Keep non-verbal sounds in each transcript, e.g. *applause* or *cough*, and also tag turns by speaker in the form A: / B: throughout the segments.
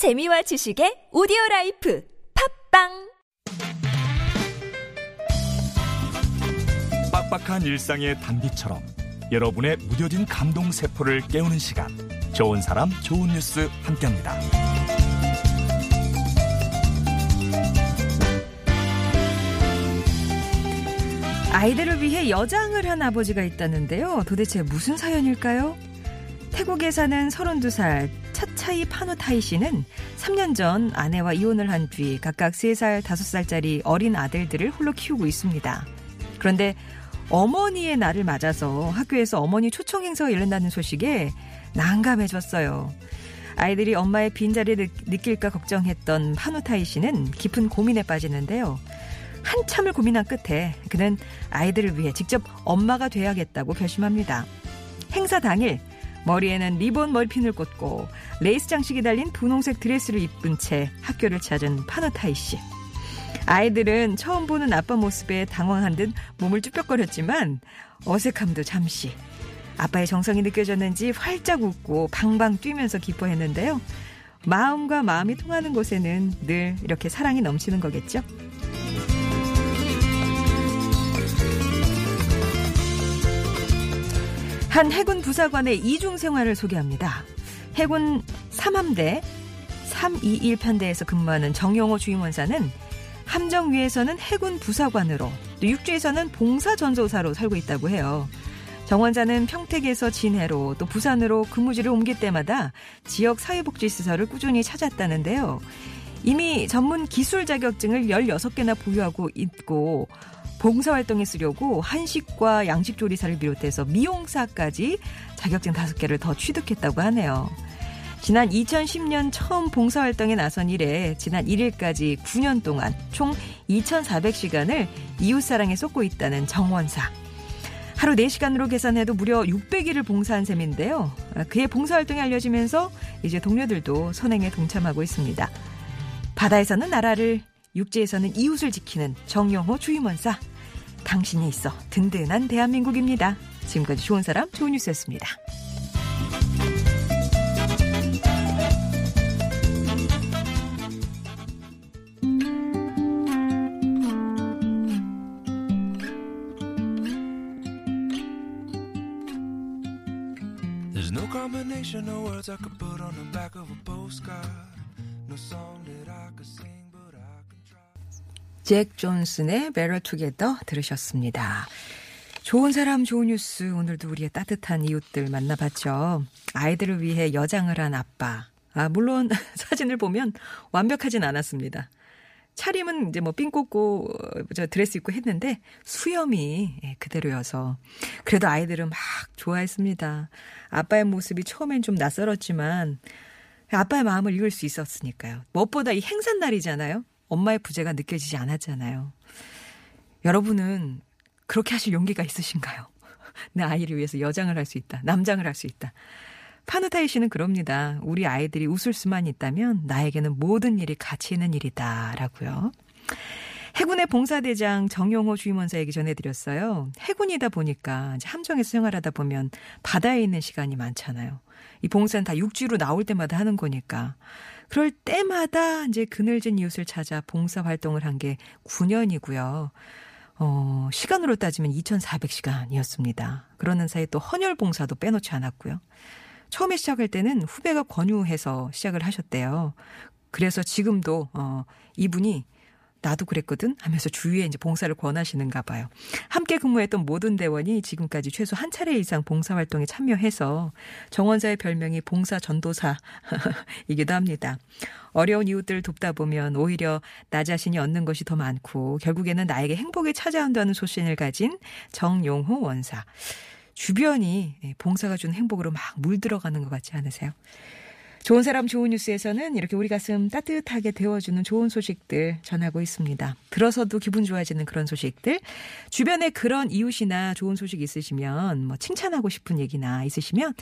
A: 재미와 지식의 오디오 라이프 팟빵
B: 빡빡한 일상의 단비처럼 여러분의 무뎌진 감동 세포를 깨우는 시간 좋은 사람 좋은 뉴스 함께합니다.
C: 아이들을 위해 여장을 한 아버지가 있다는데요. 도대체 무슨 사연일까요? 태국에 사는 32살 차차이 파노타이 씨는 3년 전 아내와 이혼을 한 뒤 각각 3살, 5살짜리 어린 아들들을 홀로 키우고 있습니다. 그런데 어머니의 날을 맞아서 학교에서 어머니 초청 행사가 열린다는 소식에 난감해졌어요. 아이들이 엄마의 빈자리를 느낄까 걱정했던 파노타이 씨는 깊은 고민에 빠지는데요. 한참을 고민한 끝에 그는 아이들을 위해 직접 엄마가 돼야겠다고 결심합니다. 행사 당일 머리에는 리본 머리핀을 꽂고 레이스 장식이 달린 분홍색 드레스를 입은 채 학교를 찾은 파노타이 씨. 아이들은 처음 보는 아빠 모습에 당황한 듯 몸을 쭈뼛거렸지만 어색함도 잠시. 아빠의 정성이 느껴졌는지 활짝 웃고 방방 뛰면서 기뻐했는데요. 마음과 마음이 통하는 곳에는 늘 이렇게 사랑이 넘치는 거겠죠? 한 해군 부사관의 이중 생활을 소개합니다. 해군 3함대 321편대에서 근무하는 정용호 주임원사는 함정 위에서는 해군 부사관으로 또 육지에서는 봉사 전조사로 살고 있다고 해요. 정 원사는 평택에서 진해로 또 부산으로 근무지를 옮길 때마다 지역 사회복지시설을 꾸준히 찾았다는데요. 이미 전문 기술 자격증을 16개나 보유하고 있고 봉사활동에 쓰려고 한식과 양식조리사를 비롯해서 미용사까지 자격증 5개를 더 취득했다고 하네요. 지난 2010년 처음 봉사활동에 나선 이래 지난 1일까지 9년 동안 총 2,400시간을 이웃사랑에 쏟고 있다는 정원사. 하루 4시간으로 계산해도 무려 600일을 봉사한 셈인데요. 그의 봉사활동이 알려지면서 이제 동료들도 선행에 동참하고 있습니다. 바다에서는 나라를, 육지에서는 이웃을 지키는 정영호 주임원사. 당신이 있어 든든한 대한민국입니다. 지금까지 좋은 사람, 좋은 뉴스였습니다.
D: Combination of words I could put on the back of a postcard. No song that I could sing,
C: 잭 존슨의 Better Together 들으셨습니다. 좋은 사람 좋은 뉴스 오늘도 우리의 따뜻한 이웃들 만나봤죠. 아이들을 위해 여장을 한 아빠. 아 물론 *laughs* 사진을 보면 완벽하진 않았습니다. 차림은 이제 뭐삥 꽂고 어, 저 드레스 입고 했는데 수염이 예, 그대로여서 그래도 아이들은 막 좋아했습니다. 아빠의 모습이 처음엔 좀 낯설었지만 아빠의 마음을 읽을 수 있었으니까요. 무엇보다 이 행사 날이잖아요. 엄마의 부재가 느껴지지 않았잖아요. 여러분은 그렇게 하실 용기가 있으신가요? *laughs* 내 아이를 위해서 여장을 할 수 있다. 남장을 할 수 있다. 파누타이 씨는 그럽니다. 우리 아이들이 웃을 수만 있다면 나에게는 모든 일이 가치 있는 일이다. 라고요. 해군의 봉사대장 정용호 주임원사 얘기 전해드렸어요. 해군이다 보니까 이제 함정에서 생활하다 보면 바다에 있는 시간이 많잖아요. 이 봉사는 다 육지로 나올 때마다 하는 거니까. 그럴 때마다 이제 그늘진 이웃을 찾아 봉사 활동을 한 게 9년이고요. 어, 시간으로 따지면 2,400시간이었습니다. 그러는 사이 또 헌혈 봉사도 빼놓지 않았고요. 처음에 시작할 때는 후배가 권유해서 시작을 하셨대요. 그래서 지금도 어 이분이 나도 그랬거든 하면서 주위에 이제 봉사를 권하시는가 봐요. 함께 근무했던 모든 대원이 지금까지 최소 한 차례 이상 봉사 활동에 참여해서 정원사의 별명이 봉사 전도사이기도 *laughs* 합니다. 어려운 이웃들을 돕다 보면 오히려 나 자신이 얻는 것이 더 많고 결국에는 나에게 행복이 찾아온다는 소신을 가진 정용호 원사. 주변이 봉사가 준 행복으로 막 물들어가는 것 같지 않으세요? 좋은 사람 좋은 뉴스에서는 이렇게 우리 가슴 따뜻하게 데워주는 좋은 소식들 전하고 있습니다. 들어서도 기분 좋아지는 그런 소식들. 주변에 그런 이웃이나 좋은 소식 있으시면 뭐 칭찬하고 싶은 얘기나 있으시면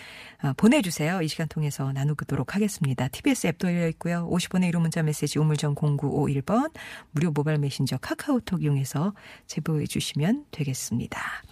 C: 어, 보내주세요. 이 시간 통해서 나누도록 하겠습니다. TBS 앱도 열려 있고요. 50원의 1호 문자 메시지 우물정 0951번 무료 모바일 메신저 카카오톡 이용해서 제보해 주시면 되겠습니다.